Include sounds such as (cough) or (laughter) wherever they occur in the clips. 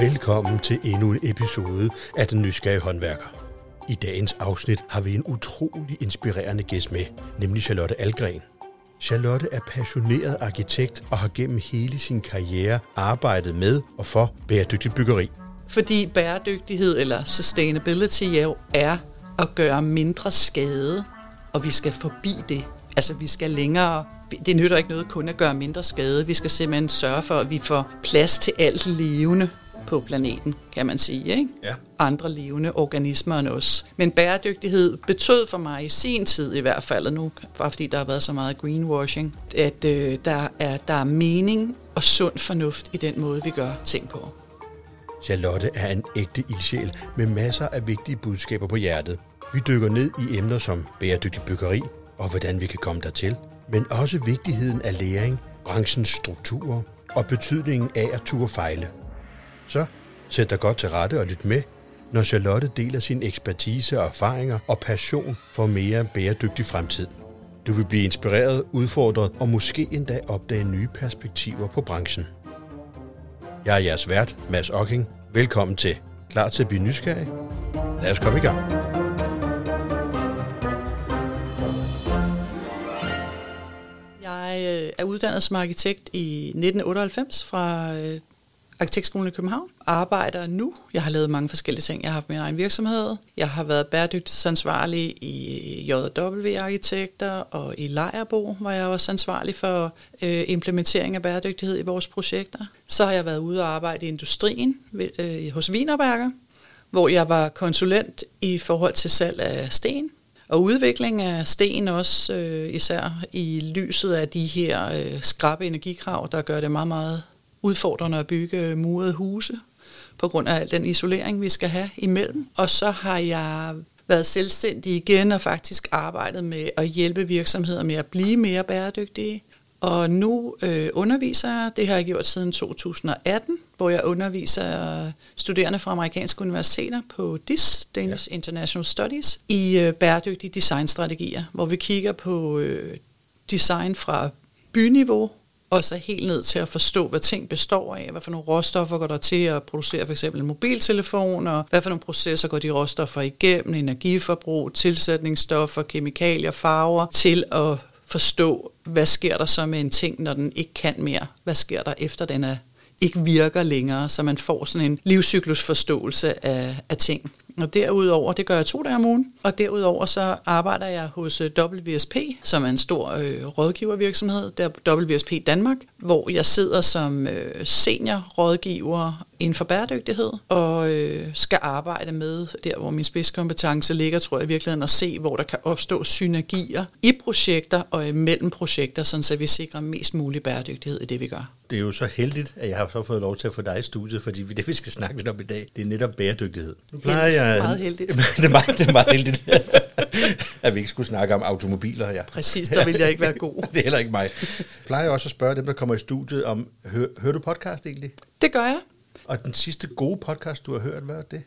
Velkommen til endnu en episode af Den Nysgerrige Håndværker. I dagens afsnit har vi en utrolig inspirerende gæst med, nemlig Charlotte Algren. Charlotte er passioneret arkitekt og har gennem hele sin karriere arbejdet med og for bæredygtigt byggeri. Fordi bæredygtighed eller sustainability er at gøre mindre skade, og vi skal forbi det. Altså vi skal længere, det nytter ikke noget kun at gøre mindre skade, vi skal simpelthen sørge for, at vi får plads til alt levende på planeten, kan man sige. Ikke? Ja. Andre levende organismer end os. Men bæredygtighed betød for mig i sin tid i hvert fald, og nu bare fordi der har været så meget greenwashing, at øh, der, er, der er mening og sund fornuft i den måde, vi gør ting på. Charlotte er en ægte ildsjæl med masser af vigtige budskaber på hjertet. Vi dykker ned i emner som bæredygtig byggeri og hvordan vi kan komme dertil, men også vigtigheden af læring, branchens strukturer og betydningen af at turde fejle. Så sæt dig godt til rette og lyt med, når Charlotte deler sin ekspertise og erfaringer og passion for mere bæredygtig fremtid. Du vil blive inspireret, udfordret og måske endda opdage nye perspektiver på branchen. Jeg er jeres vært, Mads Ocking. Velkommen til Klar til at blive nysgerrig? Lad os komme i gang. Jeg øh, er uddannet som arkitekt i 1998 fra øh, Arkitektskolen i København. Arbejder nu. Jeg har lavet mange forskellige ting. Jeg har haft min egen virksomhed. Jeg har været bæredygtighedsansvarlig i JW Arkitekter og i Lejerbo hvor jeg også ansvarlig for øh, implementering af bæredygtighed i vores projekter. Så har jeg været ude og arbejde i industrien ved, øh, hos Wienerberger, hvor jeg var konsulent i forhold til salg af sten og udvikling af sten også, øh, især i lyset af de her øh, skrappe energikrav, der gør det meget, meget udfordrende at bygge murede huse, på grund af al den isolering, vi skal have imellem. Og så har jeg været selvstændig igen og faktisk arbejdet med at hjælpe virksomheder med at blive mere bæredygtige. Og nu øh, underviser jeg, det har jeg gjort siden 2018, hvor jeg underviser studerende fra amerikanske universiteter på DIS, Danish ja. International Studies, i øh, bæredygtige designstrategier, hvor vi kigger på øh, design fra byniveau, og så helt ned til at forstå, hvad ting består af, hvad for nogle råstoffer går der til at producere for eksempel en mobiltelefon, og hvad for nogle processer går de råstoffer igennem, energiforbrug, tilsætningsstoffer, kemikalier, farver, til at forstå, hvad sker der så med en ting, når den ikke kan mere? Hvad sker der efter den er ikke virker længere, så man får sådan en livscyklusforståelse af, af ting. Og derudover, det gør jeg to dage om ugen, og derudover så arbejder jeg hos øh, WSP, som er en stor øh, rådgivervirksomhed, der WSP Danmark, hvor jeg sidder som øh, senior rådgiver inden for bæredygtighed, og øh, skal arbejde med der, hvor min spidskompetence ligger, tror jeg i virkeligheden, at se, hvor der kan opstå synergier i projekter og imellem projekter, sådan så vi sikrer mest mulig bæredygtighed i det, vi gør. Det er jo så heldigt, at jeg har så fået lov til at få dig i studiet, fordi det, vi skal snakke lidt om i dag, det er netop bæredygtighed. Nu plejer jeg... Meget heldigt. (laughs) det, er meget, det er meget heldigt, (laughs) at vi ikke skulle snakke om automobiler. Ja. Præcis, der vil jeg ikke være god. (laughs) det er heller ikke mig. Jeg plejer også at spørge dem, der kommer i studiet, om hører, hører du podcast egentlig? Det gør jeg. Og den sidste gode podcast, du har hørt, hvad er det?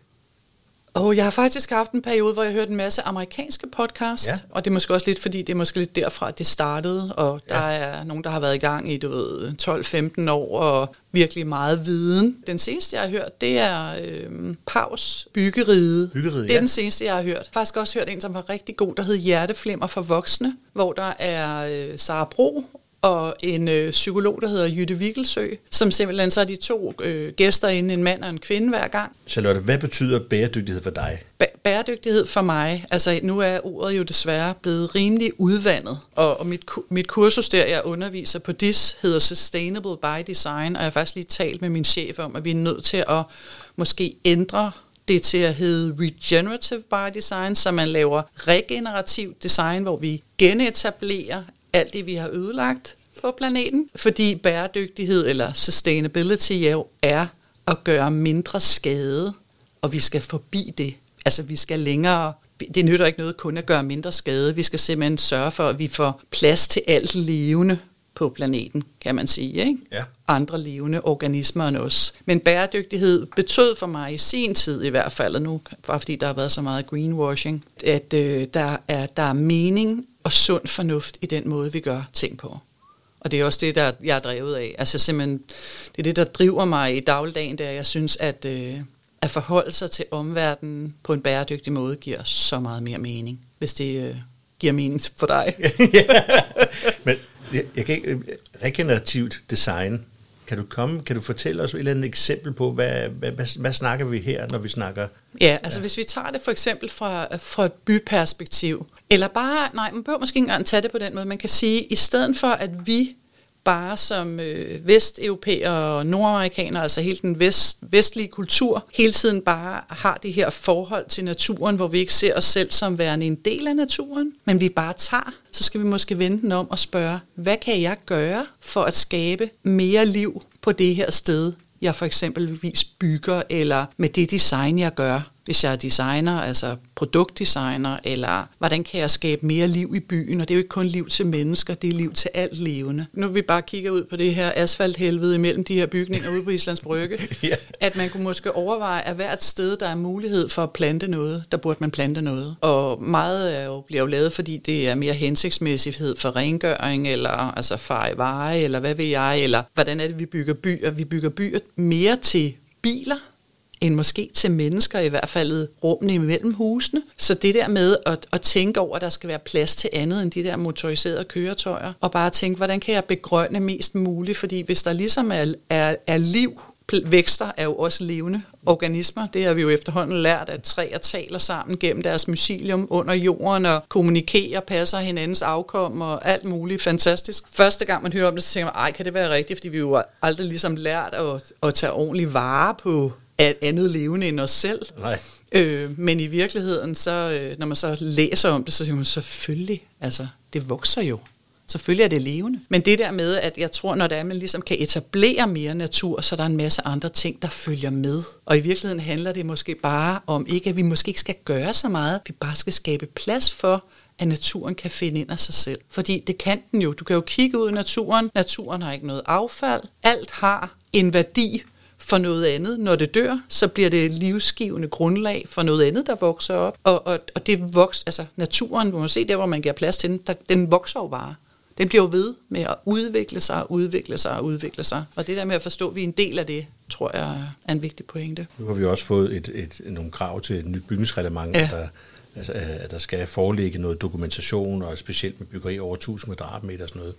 Oh, jeg har faktisk haft en periode, hvor jeg hørte en masse amerikanske podcast, Ja. og det er måske også lidt, fordi det er måske lidt derfra, at det startede, og der Ja. er nogen, der har været i gang i, du ved, 12-15 år, og virkelig meget viden. Den seneste, jeg har hørt, det er øhm, Paus Byggeride. Byggeriet, Det er ja. den seneste, jeg har hørt. Faktisk også hørt en, som var rigtig god, der hed Hjerteflimmer for voksne, hvor der er øh, Sara Bro og en øh, psykolog, der hedder Jytte Vigelsø, som simpelthen så er de to øh, gæster inde, en mand og en kvinde hver gang. Charlotte, hvad betyder bæredygtighed for dig? Ba- bæredygtighed for mig, altså nu er ordet jo desværre blevet rimelig udvandet, og, og mit, mit kursus der, jeg underviser på DIS, hedder Sustainable by Design, og jeg har faktisk lige talt med min chef om, at vi er nødt til at måske ændre det til at hedde Regenerative by Design, så man laver regenerativ design, hvor vi genetablerer alt det, vi har ødelagt på planeten, fordi bæredygtighed eller sustainability jo er at gøre mindre skade, og vi skal forbi det. Altså vi skal længere, det nytter ikke noget kun at gøre mindre skade, vi skal simpelthen sørge for, at vi får plads til alt levende på planeten, kan man sige. Ikke? Ja. Andre levende organismer end os. Men bæredygtighed betød for mig i sin tid i hvert fald, og nu bare fordi der har været så meget greenwashing, at øh, der, er, der er mening og sund fornuft i den måde, vi gør ting på. Og det er også det, der jeg er drevet af. Altså simpelthen, det er det, der driver mig i dagligdagen, det er, at jeg synes, at, øh, at forholde sig til omverdenen på en bæredygtig måde giver så meget mere mening, hvis det øh, giver mening for dig. (laughs) ja, men jeg, jeg kan ikke, regenerativt design, kan du komme, kan du fortælle os et eller andet eksempel på, hvad, hvad, hvad, hvad snakker vi her, når vi snakker? Ja, altså ja. hvis vi tager det for eksempel fra, fra et byperspektiv, eller bare, nej, man behøver måske ikke engang tage det på den måde, man kan sige, i stedet for at vi bare som øh, vesteuropæer og nordamerikanere, altså hele den vest, vestlige kultur, hele tiden bare har det her forhold til naturen, hvor vi ikke ser os selv som værende en del af naturen, men vi bare tager, så skal vi måske vende den om og spørge, hvad kan jeg gøre for at skabe mere liv på det her sted, jeg for eksempelvis bygger, eller med det design, jeg gør? Hvis jeg er designer, altså produktdesigner, eller hvordan kan jeg skabe mere liv i byen, og det er jo ikke kun liv til mennesker, det er liv til alt levende. Nu vi bare kigger ud på det her asfalthelvede imellem de her bygninger ude på Islands Brygge, (laughs) ja. at man kunne måske overveje, at hvert sted, der er mulighed for at plante noget, der burde man plante noget. Og meget er jo, bliver jo lavet, fordi det er mere hensigtsmæssighed for rengøring, eller altså far veje, eller hvad ved jeg, eller hvordan er det, vi bygger byer? Vi bygger byer mere til biler, end måske til mennesker, i hvert fald rummene imellem husene. Så det der med at, at tænke over, at der skal være plads til andet end de der motoriserede køretøjer, og bare tænke, hvordan kan jeg begrønne mest muligt, fordi hvis der ligesom er, er, er liv vækster er jo også levende organismer. Det har vi jo efterhånden lært, at træer taler sammen gennem deres mycelium under jorden og kommunikerer, passer hinandens afkom og alt muligt fantastisk. Første gang man hører om det, så tænker man, ej, kan det være rigtigt? Fordi vi jo aldrig ligesom lært at, at tage ordentlig vare på af andet levende end os selv. Nej. Øh, men i virkeligheden, så, øh, når man så læser om det, så siger man selvfølgelig, altså det vokser jo. Selvfølgelig er det levende. Men det der med, at jeg tror, når det er, man ligesom kan etablere mere natur, så er der en masse andre ting, der følger med. Og i virkeligheden handler det måske bare om, ikke at vi måske ikke skal gøre så meget, vi bare skal skabe plads for, at naturen kan finde ind af sig selv. Fordi det kan den jo. Du kan jo kigge ud i naturen. Naturen har ikke noget affald. Alt har en værdi for noget andet. Når det dør, så bliver det livsgivende grundlag for noget andet, der vokser op. Og, og, og det vokser, altså naturen, må man se der, hvor man giver plads til den, der, den vokser jo bare. Den bliver jo ved med at udvikle sig, udvikle sig og udvikle sig. Og det der med at forstå, at vi er en del af det, tror jeg er en vigtig pointe. Nu har vi også fået et, et, nogle krav til et nyt bygningsreglement, ja. der, altså, at der skal foreligge noget dokumentation, og specielt med byggeri over 1000 kvadratmeter og sådan noget.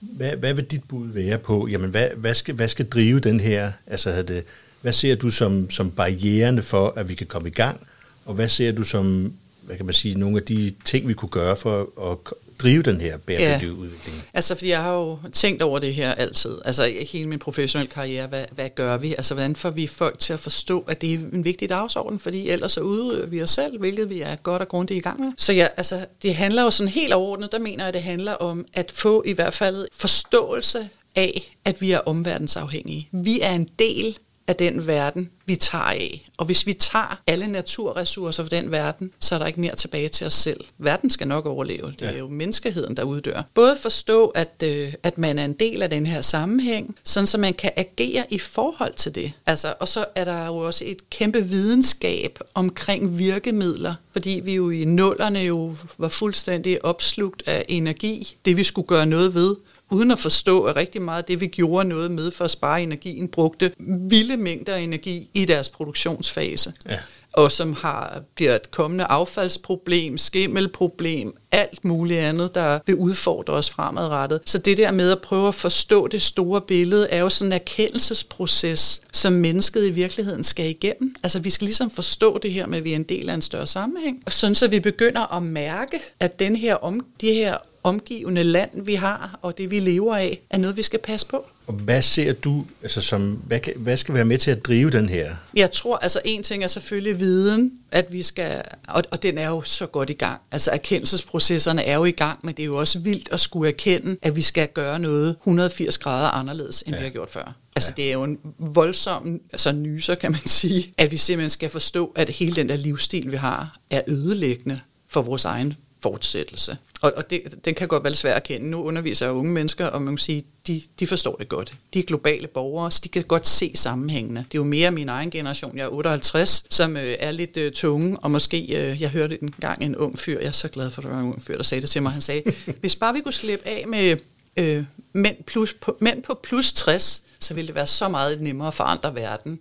Hvad, hvad vil dit bud være på, jamen hvad, hvad, skal, hvad skal drive den her, altså det, hvad ser du som, som barriererne for, at vi kan komme i gang, og hvad ser du som, hvad kan man sige, nogle af de ting, vi kunne gøre for at drive den her bæredygtige ja. udvikling? Altså, fordi jeg har jo tænkt over det her altid. Altså, hele min professionelle karriere, hvad, hvad gør vi? Altså, hvordan får vi folk til at forstå, at det er en vigtig dagsorden, fordi ellers så udøver vi os selv, hvilket vi er godt og grundigt i gang med. Så ja, altså, det handler jo sådan helt overordnet, der mener jeg, at det handler om at få i hvert fald forståelse af, at vi er omverdensafhængige. Vi er en del af den verden, vi tager af. Og hvis vi tager alle naturressourcer fra den verden, så er der ikke mere tilbage til os selv. Verden skal nok overleve. Det er jo menneskeheden, der uddør. Både forstå, at, øh, at man er en del af den her sammenhæng, sådan så man kan agere i forhold til det. Altså, og så er der jo også et kæmpe videnskab omkring virkemidler, fordi vi jo i nullerne jo var fuldstændig opslugt af energi, det vi skulle gøre noget ved uden at forstå, at rigtig meget af det, vi gjorde noget med for at spare energien, brugte vilde mængder af energi i deres produktionsfase. Ja. Og som har, bliver et kommende affaldsproblem, skimmelproblem, alt muligt andet, der vil udfordre os fremadrettet. Så det der med at prøve at forstå det store billede, er jo sådan en erkendelsesproces, som mennesket i virkeligheden skal igennem. Altså vi skal ligesom forstå det her med, at vi er en del af en større sammenhæng. Og sådan så vi begynder at mærke, at den her om, de her omgivende land, vi har, og det vi lever af, er noget, vi skal passe på. Og hvad ser du, altså som, hvad, hvad skal være med til at drive den her? Jeg tror, altså en ting er selvfølgelig viden, at vi skal, og, og den er jo så godt i gang. Altså erkendelsesprocesserne er jo i gang, men det er jo også vildt at skulle erkende, at vi skal gøre noget 180 grader anderledes, end ja. vi har gjort før. Altså ja. det er jo en voldsom altså, nyser, kan man sige, at vi simpelthen skal forstå, at hele den der livsstil, vi har, er ødelæggende for vores egen fortsættelse. Og, og det, den kan godt være svært at kende. Nu underviser jeg unge mennesker, og man kan sige, de, de forstår det godt. De er globale borgere, så de kan godt se sammenhængene. Det er jo mere min egen generation, jeg er 58, som øh, er lidt øh, tunge, og måske, øh, jeg hørte en gang en ung fyr, jeg er så glad for, at der var en ung fyr, der sagde det til mig, han sagde, (laughs) hvis bare vi kunne slippe af med øh, mænd, plus, på, mænd på plus 60, så ville det være så meget nemmere at forandre verden.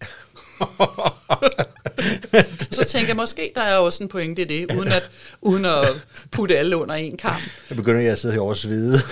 (laughs) så tænker jeg, måske der er også en pointe i det, uden at, uden at putte alle under en kamp. Jeg begynder jeg at sidde her over svide. (laughs)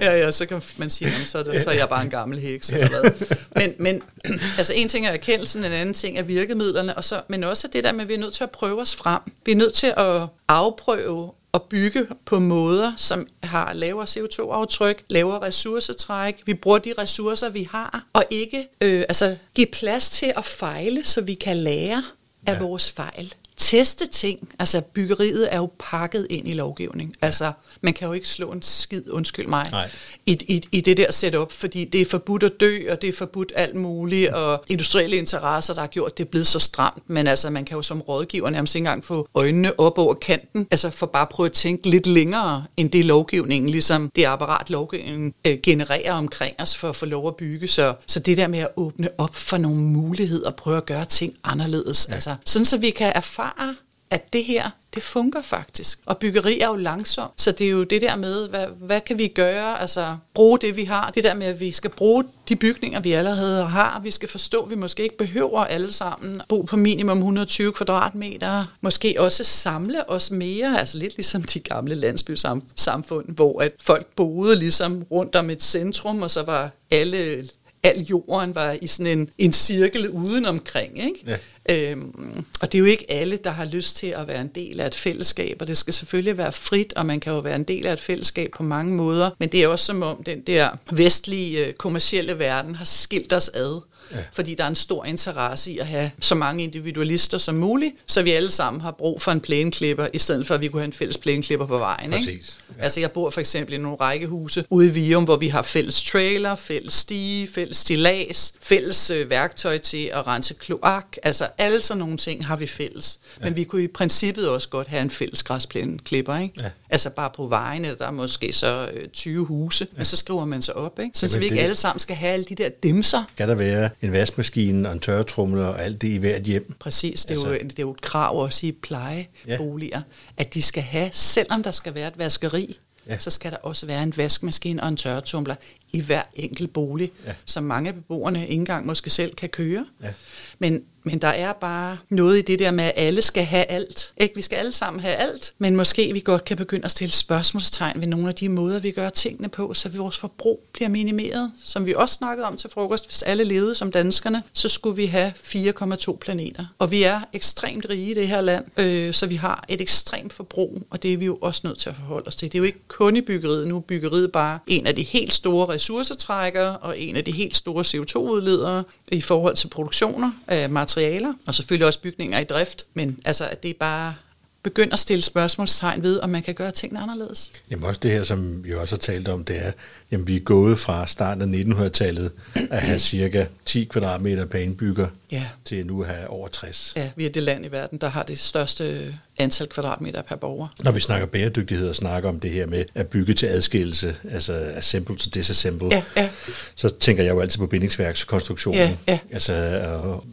ja, ja, så kan man sige, jamen, så, er det, så er jeg bare en gammel heks. Eller hvad. Men, men (clears throat) altså, en ting er erkendelsen, en anden ting er virkemidlerne, og så, men også det der med, at vi er nødt til at prøve os frem. Vi er nødt til at afprøve at bygge på måder, som har lavere CO2-aftryk, lavere ressourcetræk. Vi bruger de ressourcer, vi har, og ikke øh, altså, give plads til at fejle, så vi kan lære af ja. vores fejl teste ting. Altså byggeriet er jo pakket ind i lovgivning. Altså man kan jo ikke slå en skid, undskyld mig, Nej. i, i, i det der setup, fordi det er forbudt at dø, og det er forbudt alt muligt, og industrielle interesser, der har gjort, det er blevet så stramt. Men altså man kan jo som rådgiver nærmest ikke engang få øjnene op over kanten, altså for bare at prøve at tænke lidt længere, end det lovgivningen, ligesom det apparat lovgivningen øh, genererer omkring os for at få lov at bygge. Så, så det der med at åbne op for nogle muligheder, og prøve at gøre ting anderledes, ja. altså sådan så vi kan erfare erfare, at det her, det fungerer faktisk. Og byggeri er jo langsomt, så det er jo det der med, hvad, hvad kan vi gøre? Altså bruge det, vi har. Det der med, at vi skal bruge de bygninger, vi allerede har. Vi skal forstå, at vi måske ikke behøver alle sammen bo på minimum 120 kvadratmeter. Måske også samle os mere, altså lidt ligesom de gamle landsbysamfund, hvor at folk boede ligesom rundt om et centrum, og så var alle al jorden var i sådan en, en cirkel udenomkring. Ikke? Ja. Øhm, og det er jo ikke alle, der har lyst til at være en del af et fællesskab, og det skal selvfølgelig være frit, og man kan jo være en del af et fællesskab på mange måder, men det er også som om den der vestlige kommercielle verden har skilt os ad. Ja. Fordi der er en stor interesse i at have så mange individualister som muligt, så vi alle sammen har brug for en plæneklipper, i stedet for at vi kunne have en fælles plæneklipper på vejen. Præcis. Ikke? Ja. Altså jeg bor for eksempel i nogle rækkehuse ude i Vium, hvor vi har fælles trailer, fælles stige, fælles stilas, fælles øh, værktøj til at rense kloak. Altså alle sådan nogle ting har vi fælles. Ja. Men vi kunne i princippet også godt have en fælles græsplæneklipper. Ikke? Ja. Altså bare på vejene, der er måske så øh, 20 huse, ja. men så skriver man sig op. Ikke? Så, så vi ikke det... alle sammen skal have alle de der dimser. Kan der være en vaskemaskine og en tørretrummel og alt det i hvert hjem. Præcis, det er, altså. jo, det er jo et krav også i plejeboliger, ja. at de skal have, selvom der skal være et vaskeri, ja. så skal der også være en vaskemaskine og en tørretumbler i hver enkelt bolig, ja. som mange af beboerne ikke engang måske selv kan køre. Ja. Men men der er bare noget i det der med, at alle skal have alt. Ikke? Vi skal alle sammen have alt, men måske vi godt kan begynde at stille spørgsmålstegn ved nogle af de måder, vi gør tingene på, så vores forbrug bliver minimeret. Som vi også snakkede om til frokost, hvis alle levede som danskerne, så skulle vi have 4,2 planeter. Og vi er ekstremt rige i det her land, øh, så vi har et ekstremt forbrug, og det er vi jo også nødt til at forholde os til. Det er jo ikke kun i byggeriet. Nu er byggeriet bare en af de helt store ressourcetrækkere og en af de helt store CO2-udledere i forhold til produktioner af materialer materialer, og selvfølgelig også bygninger i drift, men altså, at det er bare begynde at stille spørgsmålstegn ved, om man kan gøre tingene anderledes. Jamen også det her, som vi også har talt om, det er, at vi er gået fra starten af 1900-tallet at have cirka 10 kvadratmeter per indbygger, ja. til nu at have over 60. Ja, vi er det land i verden, der har det største antal kvadratmeter per borger. Når vi snakker bæredygtighed og snakker om det her med at bygge til adskillelse, altså assemble to disassemble, ja, ja. så tænker jeg jo altid på bindingsværkskonstruktionen. Ja, ja. Altså,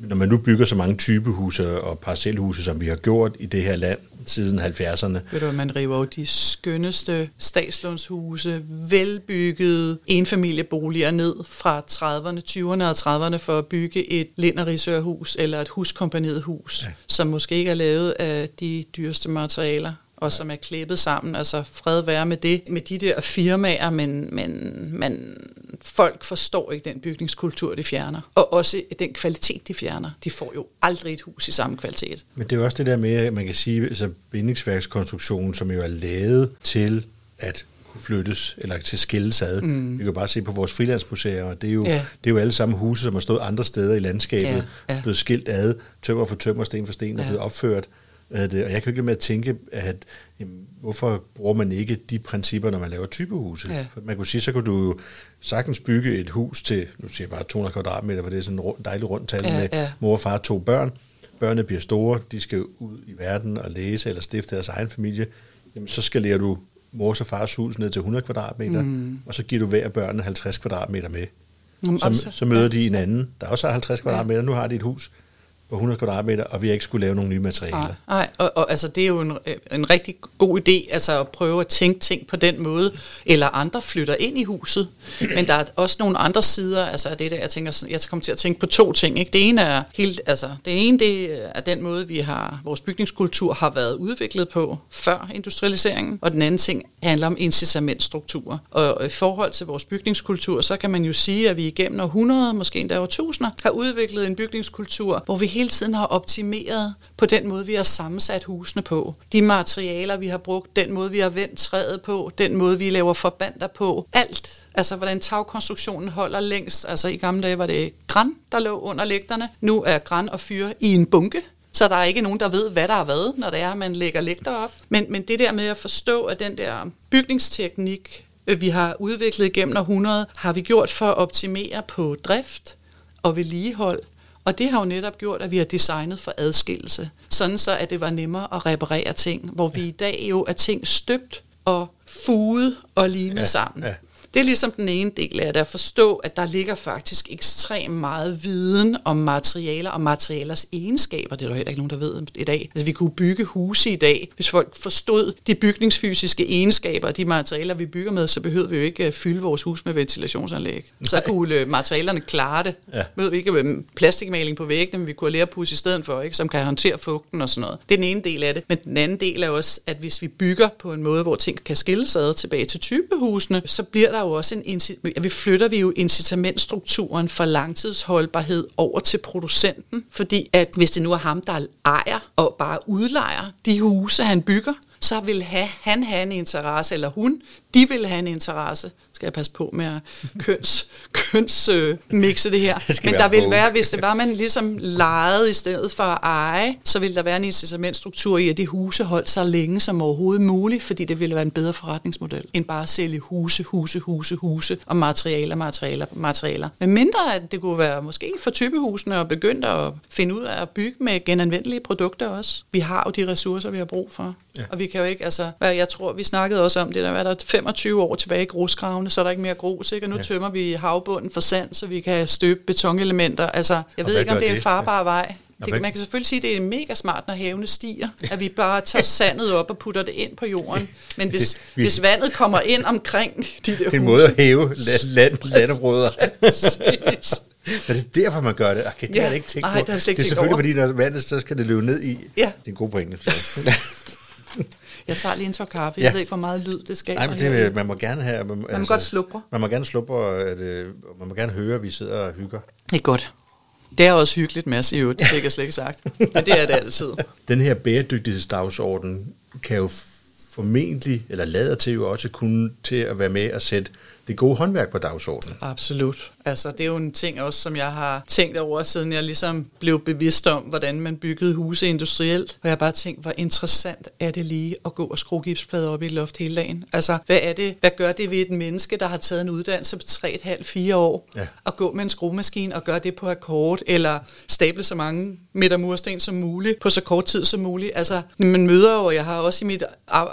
når man nu bygger så mange typehuse og parcelhuse, som vi har gjort i det her land, siden 70'erne. Ved du, man river de skønneste statslånshuse, velbyggede enfamilieboliger ned fra 30'erne, 20'erne og 30'erne for at bygge et linderisørhus eller et huskompaniet hus, ja. som måske ikke er lavet af de dyreste materialer og som er klippet sammen. Altså fred være med det, med de der firmaer, men, men man, folk forstår ikke den bygningskultur, de fjerner. Og også den kvalitet, de fjerner. De får jo aldrig et hus i samme kvalitet. Men det er jo også det der med, at man kan sige, altså bindingsværkskonstruktionen, som jo er lavet til at flyttes eller til skilles ad. Mm. Vi kan bare se på vores frilandsmuseer, og det er, jo, ja. det er jo alle sammen huse, som har stået andre steder i landskabet, ja, ja. blevet skilt ad, tømmer for tømmer, sten for sten, ja. og blevet opført. At, og jeg kan ikke med at tænke, at jamen, hvorfor bruger man ikke de principper, når man laver typehuse? Ja. For man kunne sige, så kunne du jo sagtens bygge et hus til, nu siger jeg bare 200 kvadratmeter, for det er sådan en dejligt rundt tal ja, med ja. mor og far to børn. Børnene bliver store, de skal ud i verden og læse eller stifte deres egen familie. Jamen, så skalerer du mors og fars hus ned til 100 kvadratmeter, mm. og så giver du hver børn 50 kvadratmeter med. Mm, så, så møder ja. de en anden, der også har 50 kvadratmeter, ja. nu har de et hus på 100 kvadratmeter, og vi har ikke skulle lave nogle nye materialer. Nej, nej. Og, og altså, det er jo en, øh, en rigtig god idé, altså at prøve at tænke ting på den måde, eller andre flytter ind i huset. Men der er også nogle andre sider, altså af det der, jeg tænker, jeg kommer til at tænke på to ting. Ikke? Det ene er helt, altså, det ene det er den måde, vi har, vores bygningskultur har været udviklet på før industrialiseringen, og den anden ting handler om incitamentstrukturer. Og i forhold til vores bygningskultur, så kan man jo sige, at vi igennem århundreder, måske endda årtusinder, har udviklet en bygningskultur, hvor vi hele tiden har optimeret på den måde, vi har sammensat husene på. De materialer, vi har brugt, den måde, vi har vendt træet på, den måde, vi laver forbander på. Alt. Altså, hvordan tagkonstruktionen holder længst. Altså, i gamle dage var det græn, der lå under lægterne. Nu er græn og fyre i en bunke. Så der er ikke nogen, der ved, hvad der er hvad, når det er, at man lægger lægter op. Men, men det der med at forstå, at den der bygningsteknik, øh, vi har udviklet gennem århundrede, har vi gjort for at optimere på drift og vedligehold. Og det har jo netop gjort, at vi har designet for adskillelse, sådan så at det var nemmere at reparere ting, hvor vi i dag jo er ting støbt og fuget og limet ja, sammen. Ja. Det er ligesom den ene del af det, at forstå, at der ligger faktisk ekstremt meget viden om materialer og materialers egenskaber. Det er der heller ikke nogen, der ved i dag. Altså, vi kunne bygge huse i dag. Hvis folk forstod de bygningsfysiske egenskaber og de materialer, vi bygger med, så behøvede vi jo ikke øh, fylde vores hus med ventilationsanlæg. Så kunne øh, materialerne klare det. Ja. Behøvede vi ikke øh, plastikmaling på væggene, men vi kunne have pus i stedet for, ikke, som kan håndtere fugten og sådan noget. Det er den ene del af det. Men den anden del er også, at hvis vi bygger på en måde, hvor ting kan skilles ad tilbage til typehusene, så bliver der jo også en, vi flytter vi jo incitamentstrukturen for langtidsholdbarhed over til producenten, fordi at hvis det nu er ham, der ejer og bare udlejer de huse, han bygger, så vil have, han have en interesse, eller hun, de vil have en interesse. Skal jeg passe på med at køns, køns øh, mixe det her. (laughs) Det Men der vil være, hvis det var, man ligesom lejede i stedet for at eje, så vil der være en incitamentstruktur i, at det huse holdt så længe som overhovedet muligt, fordi det ville være en bedre forretningsmodel, end bare at sælge huse, huse, huse, huse, og materialer, materialer, materialer. Men mindre, at det kunne være måske for typehusene at begynde at finde ud af at bygge med genanvendelige produkter også. Vi har jo de ressourcer, vi har brug for. Ja. Og vi kan jo ikke, altså, jeg tror, vi snakkede også om det, der var der 25 år tilbage i grusgravene, så er der ikke mere grus, ikke? Og nu ja. tømmer vi havbunden for sand, så vi kan støbe betonelementer. Altså, jeg og ved ikke, om det er en farbar ja. vej. Det, man kan selvfølgelig sige, at det er mega smart, når havene stiger, at vi bare tager (laughs) sandet op og putter det ind på jorden. Men hvis, vi, hvis vandet kommer ind omkring de der Det er en måde at hæve land, (laughs) land, landområder. (laughs) Men det er derfor, man gør det. Okay, det ja, har jeg ikke tænkt nej, på. Det, er, det er selvfølgelig, over. fordi når vandet, så skal det løbe ned i. Ja. Det er en god pointe. Jeg tager lige en tår kaffe. Ja. Jeg ved ikke, hvor meget lyd det skal. Nej, men det, man må gerne have... Man, man altså, må godt slubre. Man må gerne slubre, at, man må gerne høre, at vi sidder og hygger. Det er godt. Det er også hyggeligt, Mads, i øvrigt. Det fik jeg slet ikke sagt. Men det er det altid. (laughs) Den her bæredygtighedsdagsorden kan jo formentlig, eller lader til jo også kunne til at være med at sætte det gode håndværk på dagsordenen. Absolut. Altså, det er jo en ting også, som jeg har tænkt over, siden jeg ligesom blev bevidst om, hvordan man byggede huse industrielt. Og jeg har bare tænkt, hvor interessant er det lige at gå og skrue gipsplader op i loft hele dagen. Altså, hvad er det? Hvad gør det ved et menneske, der har taget en uddannelse på 3,5-4 år, ja. og gå med en skruemaskine og gøre det på akkord, eller stable så mange meter mursten som muligt, på så kort tid som muligt. Altså, man møder jo, og jeg har også i mit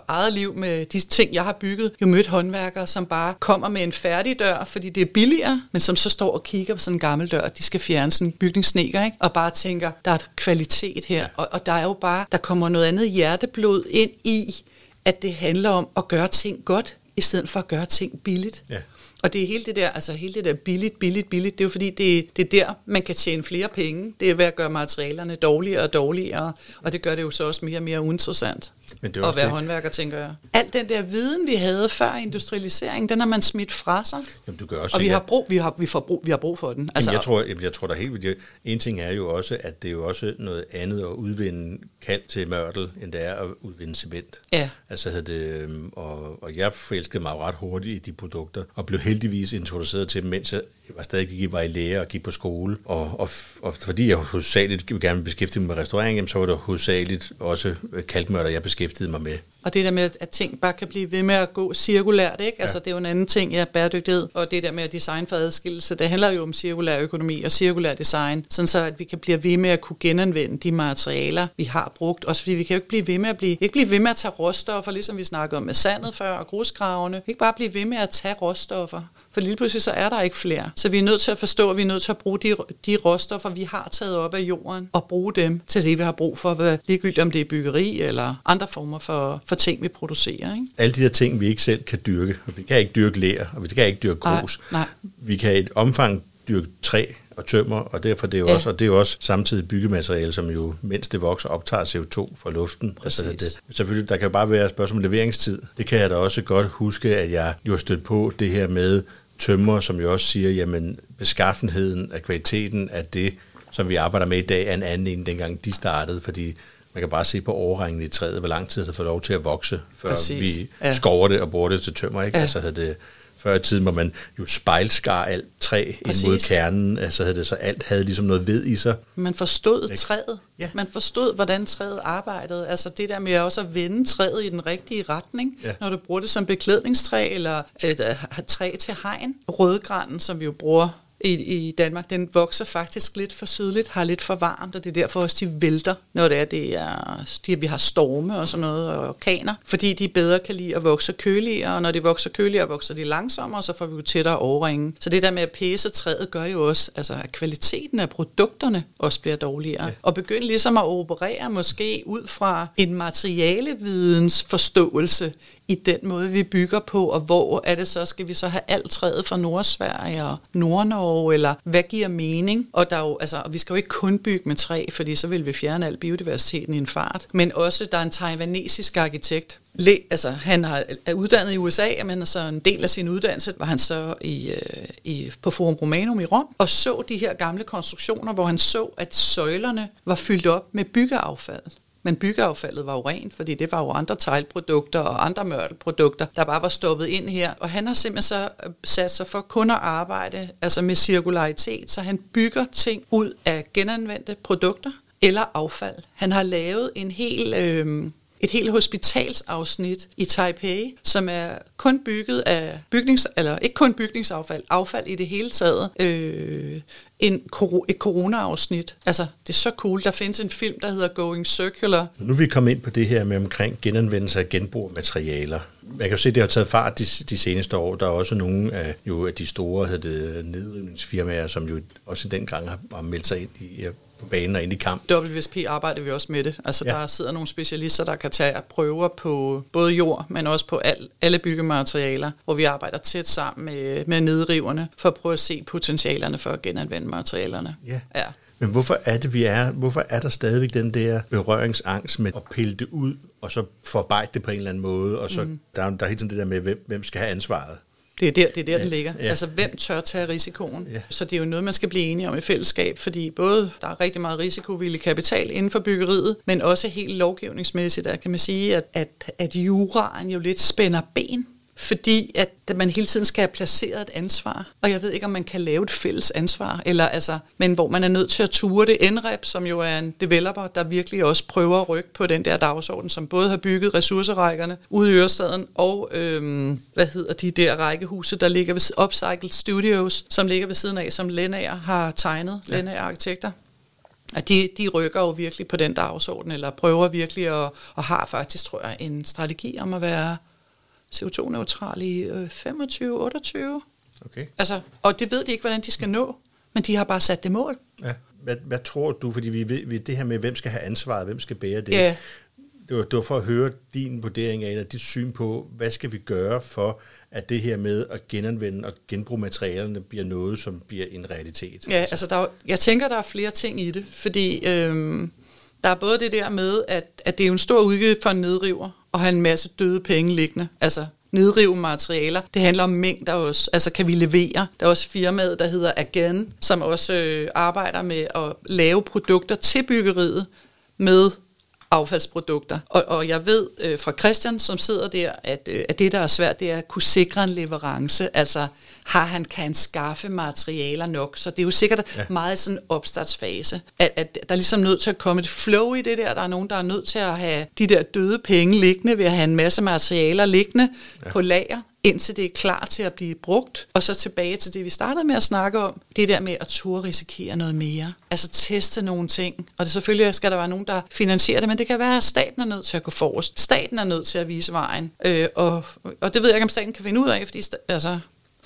eget liv med de ting, jeg har bygget, jo mødt håndværkere, som bare kommer med en færdig dør, fordi det er billigere, men som så står og kigger på sådan en gammel dør, de skal fjerne sådan en bygningssneker, ikke? og bare tænker, der er kvalitet her, og, og der er jo bare, der kommer noget andet hjerteblod ind i, at det handler om at gøre ting godt, i stedet for at gøre ting billigt. Ja. Og det er hele det der, altså hele det der billigt, billigt, billigt, det er jo fordi, det, det er der, man kan tjene flere penge. Det er ved at gøre materialerne dårligere og dårligere, og det gør det jo så også mere og mere uinteressant. Men det at være det. håndværker, tænker jeg. Al den der viden, vi havde før industrialisering, den har man smidt fra sig. Jamen, du gør også og vi har, brug, vi, har, vi, får brug, vi har brug for den. Altså, jamen, jeg, tror, jamen, jeg tror der helt vildt. En ting er jo også, at det er jo også noget andet at udvinde kald til mørtel, end det er at udvinde cement. Ja. Altså, det, øhm, og, og jeg forelskede mig ret hurtigt i de produkter, og blev heldigvis introduceret til dem, mens jeg var stadig gik, var i lære og gik på skole. Og, og, og fordi jeg hovedsageligt gerne beskæftige mig med restaurering, så var det hovedsageligt også kalkmørter, jeg beskæftigede mig med. Og det der med, at ting bare kan blive ved med at gå cirkulært, ikke? Ja. Altså det er jo en anden ting, ja, bæredygtighed. Og det der med at design for adskillelse, det handler jo om cirkulær økonomi og cirkulær design, sådan så at vi kan blive ved med at kunne genanvende de materialer, vi har brugt. Også fordi vi kan jo ikke blive ved med at blive, ikke blive ved med at tage råstoffer, ligesom vi snakkede om med sandet før og grusgravene. Vi kan ikke bare blive ved med at tage råstoffer For lige pludselig så er der ikke flere. Så vi er nødt til at forstå, at vi er nødt til at bruge de, de råstoffer, vi har taget op af jorden, og bruge dem til det, vi har brug for, ligegyldigt om det er byggeri eller andre former for, for ting, vi producerer. Ikke? Alle de der ting, vi ikke selv kan dyrke. Og vi kan ikke dyrke lær, og vi kan ikke dyrke grus. Nej, nej. Vi kan i et omfang dyrke træ og tømmer, og derfor det er jo ja. også, og det er jo også samtidig byggemateriale, som jo, mens det vokser, optager CO2 fra luften. Altså det, selvfølgelig, der kan jo bare være et spørgsmål om leveringstid. Det kan jeg da også godt huske, at jeg jo har stødt på det her med tømmer, som jo også siger, jamen beskaffenheden af kvaliteten af det, som vi arbejder med i dag, er en anden end dengang de startede, fordi man kan bare se på overringen i træet, hvor lang tid det får lov til at vokse, før Præcis. vi ja. skover det og bruger det til tømmer. Ikke? Ja. Altså havde det før i tiden, hvor man jo spejlskar alt træ Præcis. ind mod kernen, altså havde det så alt havde ligesom noget ved i sig. Man forstod ikke? træet. Ja. Man forstod, hvordan træet arbejdede. Altså det der med også at vende træet i den rigtige retning, ja. når du bruger det som beklædningstræ eller et, et træ til hegn. Rødgranen, som vi jo bruger i, i Danmark, den vokser faktisk lidt for sydligt, har lidt for varmt, og det er derfor også, de vælter, når det er, det er de, vi har storme og sådan noget, og orkaner, fordi de bedre kan lide at vokse køligere, og når de vokser køligere, vokser de langsommere, og så får vi jo tættere overringe. Så det der med at pæse træet gør jo også, altså, at kvaliteten af produkterne også bliver dårligere. Ja. Og begynde ligesom at operere måske ud fra en materialevidens forståelse, i den måde, vi bygger på, og hvor er det så, skal vi så have alt træet fra Nordsverige og Nordnorge, eller hvad giver mening? Og der er jo, altså, vi skal jo ikke kun bygge med træ, fordi så vil vi fjerne al biodiversiteten i en fart, men også, der er en taiwanesisk arkitekt, Le, altså, han har, er uddannet i USA, men så en del af sin uddannelse var han så i, øh, i, på Forum Romanum i Rom, og så de her gamle konstruktioner, hvor han så, at søjlerne var fyldt op med byggeaffald. Men byggeaffaldet var jo rent, fordi det var jo andre teglprodukter og andre mørtelprodukter, der bare var stoppet ind her. Og han har simpelthen så øh, sat sig for kun at arbejde altså med cirkularitet, så han bygger ting ud af genanvendte produkter eller affald. Han har lavet en hel... Øh, et helt hospitalsafsnit i Taipei, som er kun bygget af bygnings, eller ikke kun bygningsaffald, affald i det hele taget. Øh, en, et corona-afsnit. Altså, det er så cool. Der findes en film, der hedder Going Circular. Nu er vi kommet ind på det her med omkring genanvendelse af genbrug materialer. Kan jo se, at det har taget fart de, de seneste år. Der er også nogle af, jo, af de store det, nedrivningsfirmaer, som jo også den gang har, har meldt sig ind i på banen og ind i kamp. WSP arbejder vi også med det. Altså ja. der sidder nogle specialister, der kan tage prøver på både jord, men også på al, alle byggematerialer, hvor vi arbejder tæt sammen med, med nedriverne for at prøve at se potentialerne for at genanvende materialerne. Ja. ja. Men hvorfor er det, vi er, hvorfor er der stadigvæk den der berøringsangst med at pille det ud, og så forarbejde det på en eller anden måde, og så mm. der, der er hele tiden det der med, hvem, hvem skal have ansvaret? Det er der, det er der ja, den ligger. Ja. Altså, hvem tør tage risikoen? Ja. Så det er jo noget, man skal blive enige om i fællesskab, fordi både der er rigtig meget risikovillig kapital inden for byggeriet, men også helt lovgivningsmæssigt, der kan man sige, at, at, at juraen jo lidt spænder ben fordi at man hele tiden skal have placeret et ansvar. Og jeg ved ikke, om man kan lave et fælles ansvar, eller altså, men hvor man er nødt til at ture det. NREP, som jo er en developer, der virkelig også prøver at rykke på den der dagsorden, som både har bygget ressourcerækkerne ude i Ørestaden, og øhm, hvad hedder de der rækkehuse, der ligger ved Upcycled Studios, som ligger ved siden af, som Lennager har tegnet, ja. Lennager Arkitekter at de, de rykker jo virkelig på den dagsorden, eller prøver virkelig at, og har faktisk, tror jeg, en strategi om at være CO2-neutral i øh, 25-28. Okay. Altså, og det ved de ikke, hvordan de skal nå, men de har bare sat det mål. Ja. Hvad, hvad tror du, fordi vi ved, vi, det her med, hvem skal have ansvaret, hvem skal bære det, ja. det, var, det var for at høre din vurdering af, og dit syn på, hvad skal vi gøre for, at det her med at genanvende og genbruge materialerne bliver noget, som bliver en realitet? Ja, altså der er, jeg tænker, der er flere ting i det, fordi øhm, der er både det der med, at, at det er en stor udgift for en nedriver, og have en masse døde penge liggende. Altså nedrive materialer. Det handler om mængder også. Altså kan vi levere? Der er også firmaet, der hedder Again, som også øh, arbejder med at lave produkter til byggeriet med affaldsprodukter. Og, og jeg ved øh, fra Christian, som sidder der, at, øh, at det, der er svært, det er at kunne sikre en leverance. Altså har han, kan han skaffe materialer nok? Så det er jo sikkert ja. meget sådan en opstartsfase, at, at der er ligesom nødt til at komme et flow i det der. Der er nogen, der er nødt til at have de der døde penge liggende ved at have en masse materialer liggende ja. på lager indtil det er klar til at blive brugt. Og så tilbage til det, vi startede med at snakke om, det der med at turde risikere noget mere. Altså teste nogle ting. Og det selvfølgelig skal der være nogen, der finansierer det, men det kan være, at staten er nødt til at gå forrest. Staten er nødt til at vise vejen. Øh, og, og det ved jeg ikke, om staten kan finde ud af, fordi altså,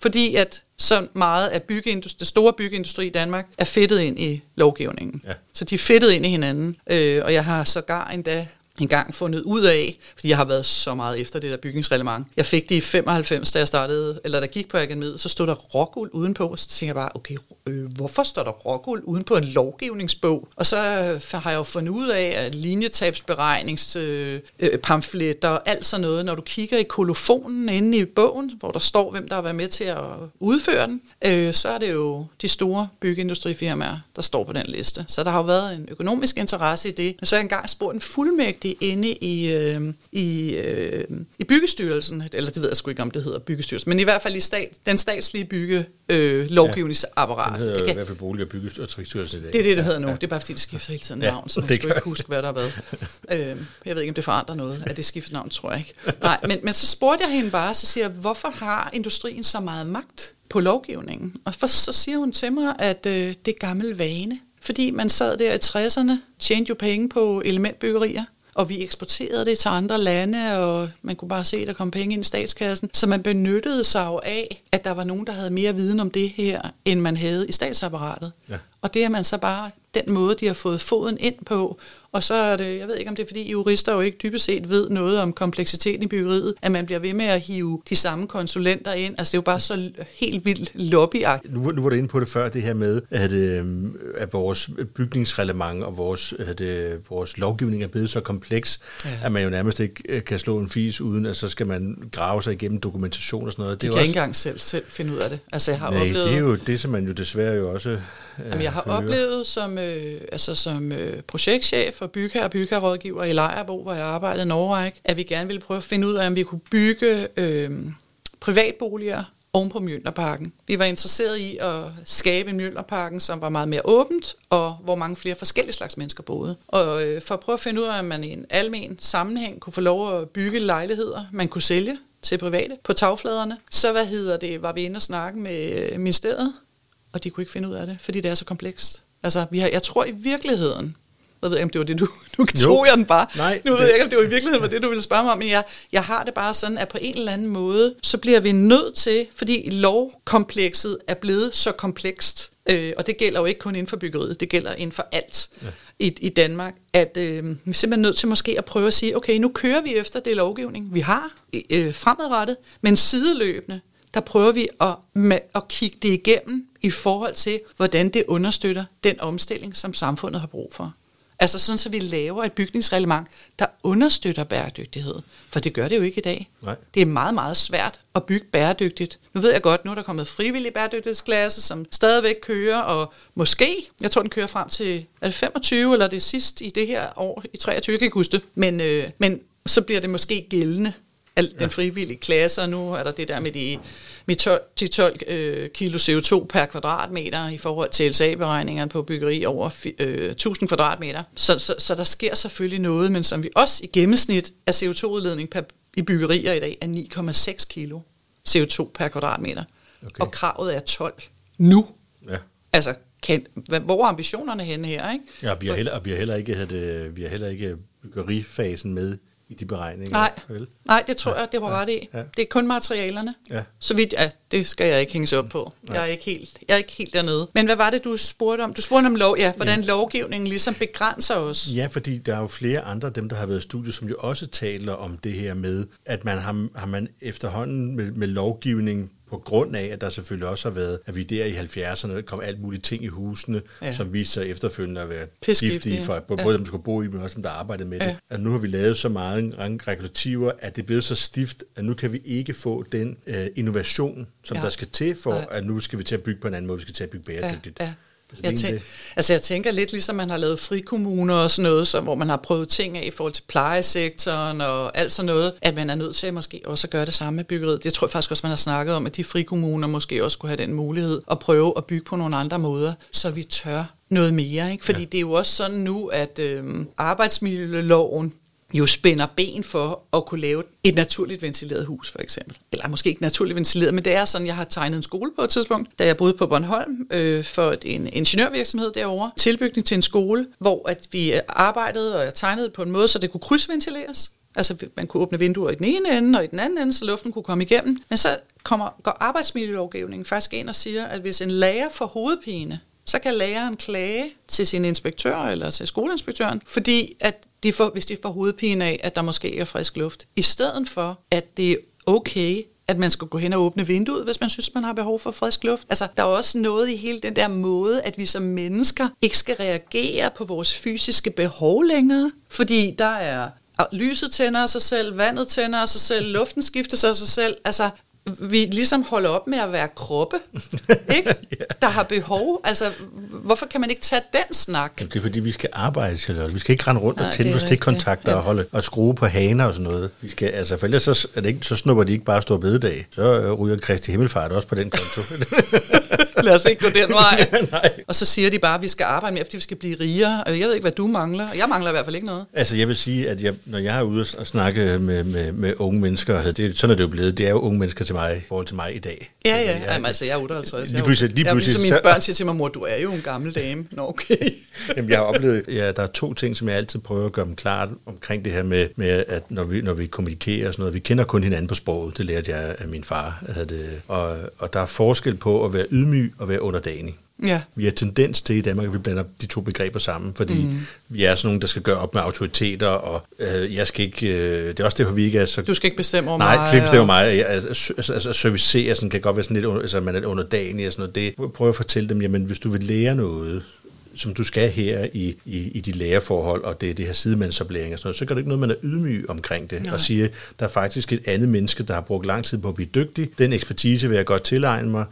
fordi at så meget af byggeindustri, det store byggeindustri i Danmark er fedtet ind i lovgivningen. Ja. Så de er fedtet ind i hinanden, øh, og jeg har sågar endda engang fundet ud af, fordi jeg har været så meget efter det der bygningsreglement. Jeg fik det i 95, da jeg startede, eller der gik på akademiet, så stod der råguld udenpå, og så tænkte jeg bare, okay, øh, hvorfor står der råguld uden på en lovgivningsbog? Og så øh, har jeg jo fundet ud af, at linjetabsberegningspamfletter øh, øh og alt sådan noget, når du kigger i kolofonen inde i bogen, hvor der står, hvem der har været med til at udføre den, øh, så er det jo de store byggeindustrifirmaer, der står på den liste. Så der har jo været en økonomisk interesse i det. Men så har jeg engang spurgt en fuldmægtig inde i, øh, i, øh, i byggestyrelsen, eller det ved jeg sgu ikke, om det hedder byggestyrelsen, men i hvert fald i stat, den statslige bygge øh, lovgivningsapparat. Den hedder Jeg i hvert fald bolig- og byggestrukturen i dag. det er det, det hedder nu. Det er bare fordi, det skifter hele tiden Ja, navn, så man (laughs) det skal ikke huske, hvad der er hvad. øh, jeg ved ikke, om det forandrer noget, at det skifter navn, tror jeg ikke. Nej, men, men så spurgte jeg hende bare, så siger jeg, hvorfor har industrien så meget magt på lovgivningen? Og for, så siger hun til mig, at øh, det er gammel vane. Fordi man sad der i 60'erne, tjente jo penge på elementbyggerier, og vi eksporterede det til andre lande, og man kunne bare se, at der kom penge ind i statskassen. Så man benyttede sig jo af, at der var nogen, der havde mere viden om det her, end man havde i statsapparatet. Ja. Og det er man så bare den måde, de har fået foden ind på. Og så er det, jeg ved ikke om det er fordi jurister jo ikke dybest set ved noget om kompleksiteten i byggeriet, at man bliver ved med at hive de samme konsulenter ind. Altså det er jo bare så helt vildt lobbyagtigt. Nu, nu var du inde på det før, det her med, at, øh, at vores bygningsreglement og vores, at, øh, vores lovgivning er blevet så kompleks, ja. At man jo nærmest ikke øh, kan slå en fis uden, at så skal man grave sig igennem dokumentation og sådan noget. De er kan jo ikke engang selv, selv finde ud af det. Altså jeg har Nej, oplevet... det er jo det, som man jo desværre jo også øh, Jamen, jeg har hører. oplevet som, øh, altså som øh, projektchef for bygge og byggerådgiver i Lejerbo, hvor jeg arbejdede en årrække, at vi gerne ville prøve at finde ud af, om vi kunne bygge øh, privatboliger oven på Mjølnerparken. Vi var interesseret i at skabe en Mjølnerparken, som var meget mere åbent, og hvor mange flere forskellige slags mennesker boede. Og øh, for at prøve at finde ud af, om man i en almen sammenhæng kunne få lov at bygge lejligheder, man kunne sælge til private på tagfladerne, så hvad hedder det, var vi inde og snakke med øh, ministeriet, og de kunne ikke finde ud af det, fordi det er så komplekst. Altså, vi har, jeg tror i virkeligheden, jeg ved ikke, om det var det, du... (laughs) Nu tog jeg den bare. Nej, nu ved det- jeg ikke, om det var i virkeligheden var det, du ville spørge mig om, men jeg, jeg har det bare sådan, at på en eller anden måde, så bliver vi nødt til, fordi lovkomplekset er blevet så komplekst, øh, og det gælder jo ikke kun inden for byggeriet, det gælder inden for alt ja. i, i Danmark, at øh, vi er simpelthen nødt til måske at prøve at sige, okay, nu kører vi efter det lovgivning, vi har øh, fremadrettet, men sideløbende, der prøver vi at, at kigge det igennem i forhold til, hvordan det understøtter den omstilling, som samfundet har brug for. Altså sådan, så vi laver et bygningsreglement, der understøtter bæredygtighed. For det gør det jo ikke i dag. Nej. Det er meget, meget svært at bygge bæredygtigt. Nu ved jeg godt, nu er der kommet frivillig bæredygtighedsklasse, som stadigvæk kører, og måske, jeg tror, den kører frem til, er det 25, eller er det sidst i det her år, i 23, jeg kan ikke huske det. Men, øh, men så bliver det måske gældende, al den frivillige klasse, og nu er der det der med de, med 12, de 12 øh, kilo CO2 per kvadratmeter i forhold til LSA-beregningerne på byggeri over øh, 1000 kvadratmeter. Så, så, så der sker selvfølgelig noget, men som vi også i gennemsnit af CO2-udledning per, i byggerier i dag er 9,6 kilo CO2 per kvadratmeter. Okay. Og kravet er 12 nu. Ja. Altså, kan, hvor er ambitionerne henne her, ikke? Ja, vi har heller, vi har heller ikke, havde, vi har heller ikke byggerifasen med i de beregninger. Nej, Vel? nej det tror jeg, det var ret i. ja. Det er kun materialerne. Ja. Så vidt, ja, det skal jeg ikke hænges op på. Jeg er, ikke helt, jeg er ikke helt dernede. Men hvad var det, du spurgte om? Du spurgte om lov, ja, hvordan lovgivningen ligesom begrænser os. Ja, fordi der er jo flere andre, dem der har været i studiet, som jo også taler om det her med, at man har, har man efterhånden med, med lovgivning på grund af, at der selvfølgelig også har været, at vi der i 70'erne der kom alt muligt ting i husene, ja. Ja. som viste sig efterfølgende at være giftige for både Ja. dem, der skulle bo i, men også dem, der arbejdede med Ja. det. At nu har vi lavet så meget regulativer, at det er blevet så stift, at nu kan vi ikke få den øh, innovation, som ja. Ja. der skal til for, Nej. at nu skal vi til at bygge på en anden måde, vi skal til at bygge Ja, bæredygtigt. ja. Er Jeg, egentlig tænk, altså jeg tænker lidt ligesom man har lavet frikommuner og sådan noget, så, hvor man har prøvet ting af i forhold til plejesektoren og alt sådan noget, at man er nødt til måske også at gøre det samme med byggeriet. Det tror jeg faktisk også, man har snakket om, at de frikommuner måske også skulle have den mulighed at prøve at bygge på nogle andre måder, så vi tør noget mere. Ikke? Fordi ja. det er jo også sådan nu, at øhm, arbejdsmiljøloven jo spænder ben for at kunne lave et naturligt ventileret hus, for eksempel. Eller måske ikke naturligt ventileret, men det er sådan, jeg har tegnet en skole på et tidspunkt, da jeg boede på Bornholm øh, for en ingeniørvirksomhed derovre. Tilbygning til en skole, hvor at vi øh, arbejdede og jeg tegnede på en måde, så det kunne krydsventileres. Altså man kunne åbne vinduer i den ene ende og i den anden ende, så luften kunne komme igennem. Men så kommer, går arbejdsmiljølovgivningen faktisk ind og siger, at hvis en lærer får hovedpine, så kan læreren klage til sin inspektør eller til skoleinspektøren, fordi at de får, hvis de får hovedpine af, at der måske er frisk luft. I stedet for, at det er okay, at man skal gå hen og åbne vinduet, hvis man synes, man har behov for frisk luft. Altså, der er også noget i hele den der måde, at vi som mennesker ikke skal reagere på vores fysiske behov længere, fordi der er lyset tænder af sig selv, vandet tænder af sig selv, luften skifter sig af sig selv. Altså, vi ligesom holder op med at være kroppe, (laughs) ikke? der har behov. Altså, hvorfor kan man ikke tage den snak? Jamen, det er fordi, vi skal arbejde, Charlotte. Vi skal ikke rende rundt Nej, og tænde på stikkontakter ja. og, holde, og skrue på haner og sådan noget. Vi skal, altså, for ellers så, er det ikke, så snupper de ikke bare stor bededag. Så øh, ryger Kristi Himmelfart også på den konto. (laughs) Lad os ikke gå den (laughs) vej. og så siger de bare, at vi skal arbejde mere, fordi vi skal blive rigere. Jeg ved ikke, hvad du mangler. Jeg mangler i hvert fald ikke noget. Altså, jeg vil sige, at jeg, når jeg er ude og snakke med, med, med unge mennesker, det, sådan er det jo blevet. Det er jo unge mennesker til mig, i forhold til mig i dag. Ja, ja. Jeg, Jamen, altså, jeg er 58. Lige pludselig, lige pludselig, jeg, ligesom mine børn siger til mig, mor, du er jo en gammel dame. Nå, okay. (laughs) Jamen, jeg har oplevet, ja, der er to ting, som jeg altid prøver at gøre dem klart omkring det her med, med at når vi, når vi kommunikerer og sådan noget, vi kender kun hinanden på sproget. Det lærte jeg af min far. At, og, og der er forskel på at være ydmyg og være underdanig. Ja. Vi har tendens til i Danmark, at vi blander de to begreber sammen, fordi mm. vi er sådan nogle, der skal gøre op med autoriteter, og øh, jeg skal ikke, øh, det er også derfor, vi ikke er så... Du skal ikke bestemme over nej, mig. Nej, ikke bestemme over mig. Altså, altså, altså servicere sådan, kan godt være sådan lidt, altså, man er underdanig og sådan noget. Det prøver at fortælle dem, jamen hvis du vil lære noget, som du skal her i, i, i de lærerforhold, og det er det her sidemandsoplæring og sådan noget, så gør det ikke noget, man er ydmyg omkring det, Nej. og siger, der er faktisk et andet menneske, der har brugt lang tid på at blive dygtig. Den ekspertise vil jeg godt tilegne mig,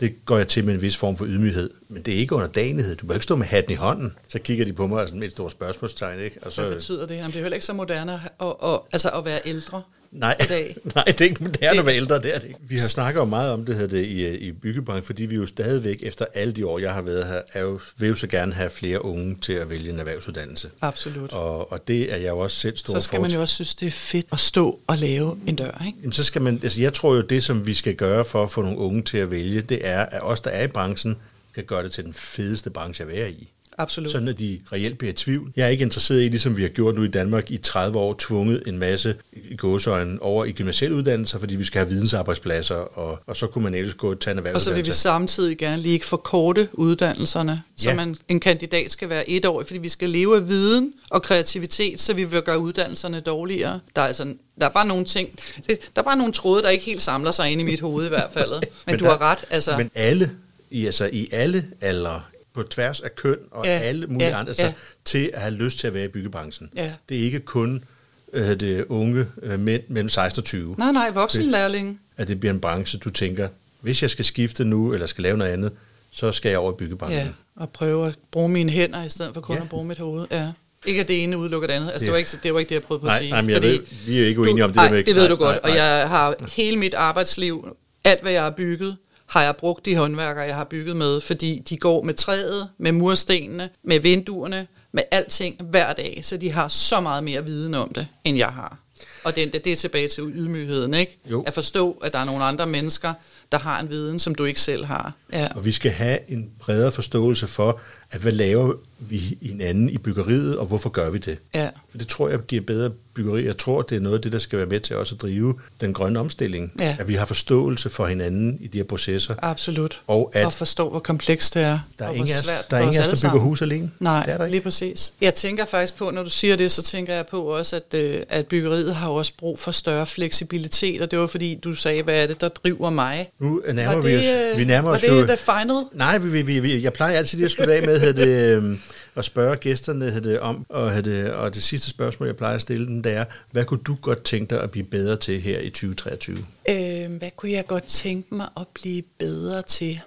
det går jeg til med en vis form for ydmyghed. Men det er ikke underdanighed. Du må ikke stå med hatten i hånden. Så kigger de på mig og sådan med et stort spørgsmålstegn. Ikke? Og så, Hvad betyder det? Jamen, det er heller ikke så moderne at, at, at, altså at være ældre. Nej, dag. (laughs) nej, det er ikke moderne at være ældre, det er det ikke. Vi har snakket jo meget om det her det, i, i byggebranchen, fordi vi jo stadigvæk, efter alle de år, jeg har været her, er jo, vil jo så gerne have flere unge til at vælge en erhvervsuddannelse. Absolut. Og, og det er jeg jo også selv stor Så skal man jo også synes, det er fedt at stå og lave en dør, ikke? Jamen, så skal man, altså jeg tror jo, det som vi skal gøre for at få nogle unge til at vælge, det er, at os, der er i branchen, kan gøre det til den fedeste branche at være i. Absolut. Sådan at de reelt bliver i tvivl. Jeg er ikke interesseret i, ligesom vi har gjort nu i Danmark i 30 år, tvunget en masse i gåsøjne over i gymnasielle uddannelser, fordi vi skal have vidensarbejdspladser, og, og så kunne man ellers gå og tage en erhvervsuddannelse. Og så vil vi samtidig gerne lige forkorte uddannelserne, så ja. man, en kandidat skal være et år, fordi vi skal leve af viden og kreativitet, så vi vil gøre uddannelserne dårligere. Der er altså der er bare nogle ting, der er bare nogle tråde, der ikke helt samler sig ind i mit hoved i hvert fald. (laughs) Men, men du der, har ret. Altså. Men alle, i, altså i alle aldre, på tværs af køn og ja, alle mulige ja, andre, altså, ja. til at have lyst til at være i byggebranchen. Ja. Det er ikke kun øh, det unge øh, mænd mellem 16 og 20. Nej, nej, voksenlærling. At det bliver en branche, du tænker, hvis jeg skal skifte nu, eller skal lave noget andet, så skal jeg over i byggebranchen. Ja, og prøve at bruge mine hænder, i stedet for kun ja. at bruge mit hoved. Ja. Ikke at det ene udelukker det andet. Altså, det, var ikke, det var ikke det, jeg prøvede på nej, at sige. Nej, men jeg ved, vi er ikke uenige du, om det nej, med... det ved nej, du godt. Nej, nej. Og jeg har hele mit arbejdsliv, alt hvad jeg har bygget, har jeg brugt de håndværkere, jeg har bygget med, fordi de går med træet, med murstenene, med vinduerne, med alting hver dag, så de har så meget mere viden om det, end jeg har. Og det, det er tilbage til ydmygheden, ikke? Jo. At forstå, at der er nogle andre mennesker, der har en viden, som du ikke selv har. Ja. Og vi skal have en bredere forståelse for, at hvad laver vi hinanden i byggeriet, og hvorfor gør vi det? Ja. Det tror jeg giver bedre byggeri. Jeg tror, det er noget af det, der skal være med til også at drive den grønne omstilling. Ja. At vi har forståelse for hinanden i de her processer. Absolut. Og at og forstå, hvor komplekst det er. Der er ingen der er ingen der bygger hus alene. Nej, det er der ikke. lige præcis. Jeg tænker faktisk på, når du siger det, så tænker jeg på også, at, øh, at byggeriet har også brug for større fleksibilitet, og det var fordi, du sagde, hvad er det, der driver mig? Nu nærmer var vi os. Øh, vi nærmer var os det jo, the final? Nej, vi, vi, vi, jeg plejer altid lige at slutte af med, at det, øh, at spørge gæsterne det, om, og det, og det sidste spørgsmål, jeg plejer at stille den, det er, hvad kunne du godt tænke dig at blive bedre til her i 2023? Øh, hvad kunne jeg godt tænke mig at blive bedre til?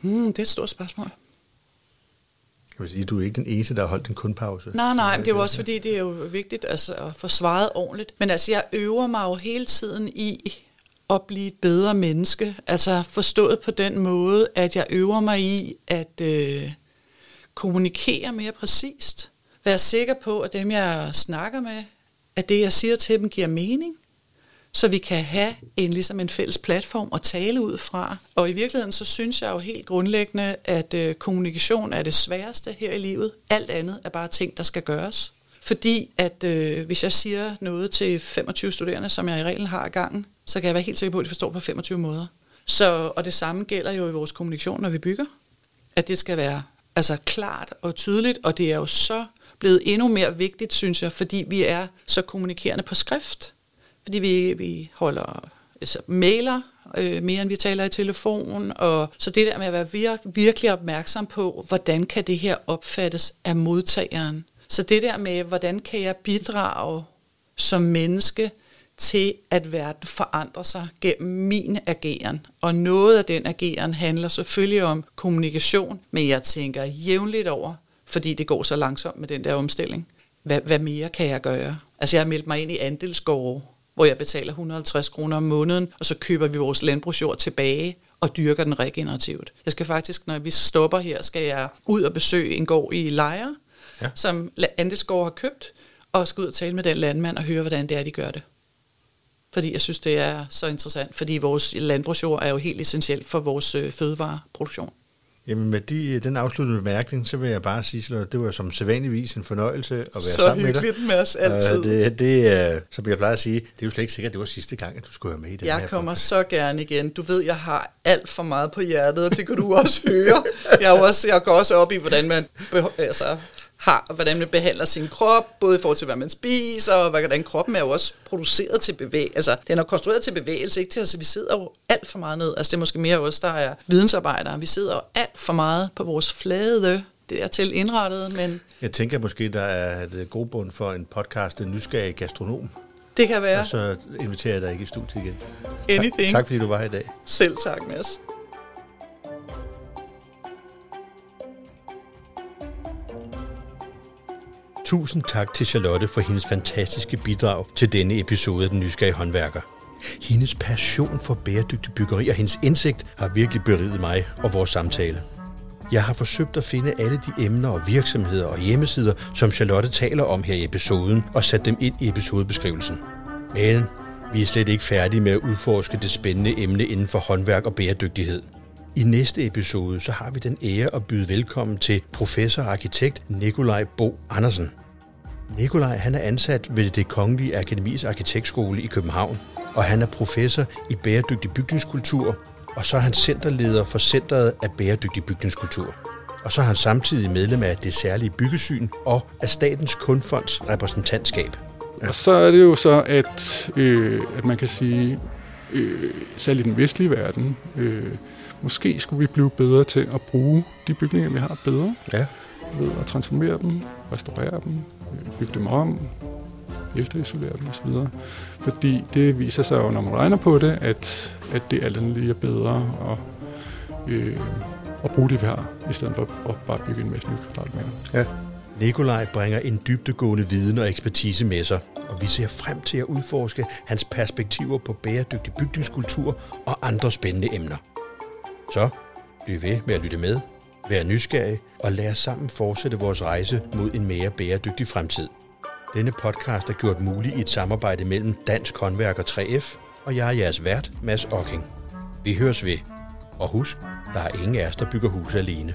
Hmm, det er et stort spørgsmål. Jeg vil sige, du er ikke den eneste, der har holdt en kundpause. Nej, nej, men det er jo også fordi, det er jo vigtigt altså, at få svaret ordentligt. Men altså, jeg øver mig jo hele tiden i at blive et bedre menneske. Altså forstået på den måde, at jeg øver mig i at øh, kommunikere mere præcist. Være sikker på, at dem, jeg snakker med, at det, jeg siger til dem, giver mening. Så vi kan have en, ligesom en fælles platform at tale ud fra. Og i virkeligheden, så synes jeg jo helt grundlæggende, at øh, kommunikation er det sværeste her i livet. Alt andet er bare ting, der skal gøres. Fordi at øh, hvis jeg siger noget til 25 studerende, som jeg i reglen har i gangen, så kan jeg være helt sikker på, at de forstår på 25 måder. Så, og det samme gælder jo i vores kommunikation, når vi bygger. At det skal være altså klart og tydeligt, og det er jo så blevet endnu mere vigtigt, synes jeg, fordi vi er så kommunikerende på skrift. Fordi vi, vi holder altså, mailer øh, mere, end vi taler i telefon. Og, så det der med at være vir- virkelig opmærksom på, hvordan kan det her opfattes af modtageren. Så det der med, hvordan kan jeg bidrage som menneske til, at verden forandrer sig gennem min ageren. Og noget af den ageren handler selvfølgelig om kommunikation, men jeg tænker jævnligt over, fordi det går så langsomt med den der omstilling. Hvad, hvad mere kan jeg gøre? Altså jeg har meldt mig ind i andelsgårde, hvor jeg betaler 150 kroner om måneden, og så køber vi vores landbrugsjord tilbage og dyrker den regenerativt. Jeg skal faktisk, når vi stopper her, skal jeg ud og besøge en gård i Lejre, ja. som andelsgård har købt, og skal ud og tale med den landmand og høre, hvordan det er, de gør det. Fordi jeg synes, det er så interessant, fordi vores landbrugsjord er jo helt essentielt for vores øh, fødevareproduktion. Jamen med de, den afsluttende bemærkning, så vil jeg bare sige, at det var som sædvanligvis en fornøjelse at være så sammen med dig. Så hyggeligt med os altid. Uh, det, det, som jeg plejer at sige, det er jo slet ikke sikkert, at det var sidste gang, at du skulle være med i det Jeg kommer podcast. så gerne igen. Du ved, jeg har alt for meget på hjertet, og det kan du også høre. Jeg, også, jeg går også op i, hvordan man altså, har, og hvordan man behandler sin krop, både i forhold til, hvad man spiser, og hvordan kroppen er jo også produceret til bevægelse. Altså, den er konstrueret til bevægelse, ikke til, altså, vi sidder jo alt for meget ned. Altså, det er måske mere os, der er vidensarbejdere. Vi sidder jo alt for meget på vores flade det er til indrettet, men... Jeg tænker måske, der er et grobund for en podcast, en nysgerrig gastronom. Det kan være. Og så inviterer jeg dig ikke i studiet igen. Anything. Tak, tak fordi du var her i dag. Selv tak, Mads. Tusind tak til Charlotte for hendes fantastiske bidrag til denne episode af Den Nysgerrige Håndværker. Hendes passion for bæredygtig byggeri og hendes indsigt har virkelig beriget mig og vores samtale. Jeg har forsøgt at finde alle de emner og virksomheder og hjemmesider, som Charlotte taler om her i episoden, og sat dem ind i episodebeskrivelsen. Men vi er slet ikke færdige med at udforske det spændende emne inden for håndværk og bæredygtighed. I næste episode så har vi den ære at byde velkommen til professor og arkitekt Nikolaj Bo Andersen. Nikolaj han er ansat ved det Kongelige Akademis Arkitektskole i København, og han er professor i bæredygtig bygningskultur, og så er han centerleder for Centeret af Bæredygtig Bygningskultur. Og så er han samtidig medlem af det særlige byggesyn og af Statens Kundfonds repræsentantskab. Ja. Og så er det jo så, at, øh, at man kan sige, øh, selv i den vestlige verden, øh, måske skulle vi blive bedre til at bruge de bygninger, vi har bedre. Ja. Ved at transformere dem, restaurere dem, bygge dem om, efterisolere dem osv. Fordi det viser sig jo, når man regner på det, at, at det alt andet lige er bedre at, øh, at bruge det, vi har, i stedet for at bare bygge en masse nye kvadratmeter. Ja. Nikolaj bringer en dybtegående viden og ekspertise med sig, og vi ser frem til at udforske hans perspektiver på bæredygtig bygningskultur og andre spændende emner. Så bliv ved med at lytte med, vær nysgerrig og lad os sammen fortsætte vores rejse mod en mere bæredygtig fremtid. Denne podcast er gjort mulig i et samarbejde mellem Dansk Håndværk og 3F, og jeg er jeres vært, Mads Ocking. Vi høres ved. Og husk, der er ingen af os, der bygger hus alene.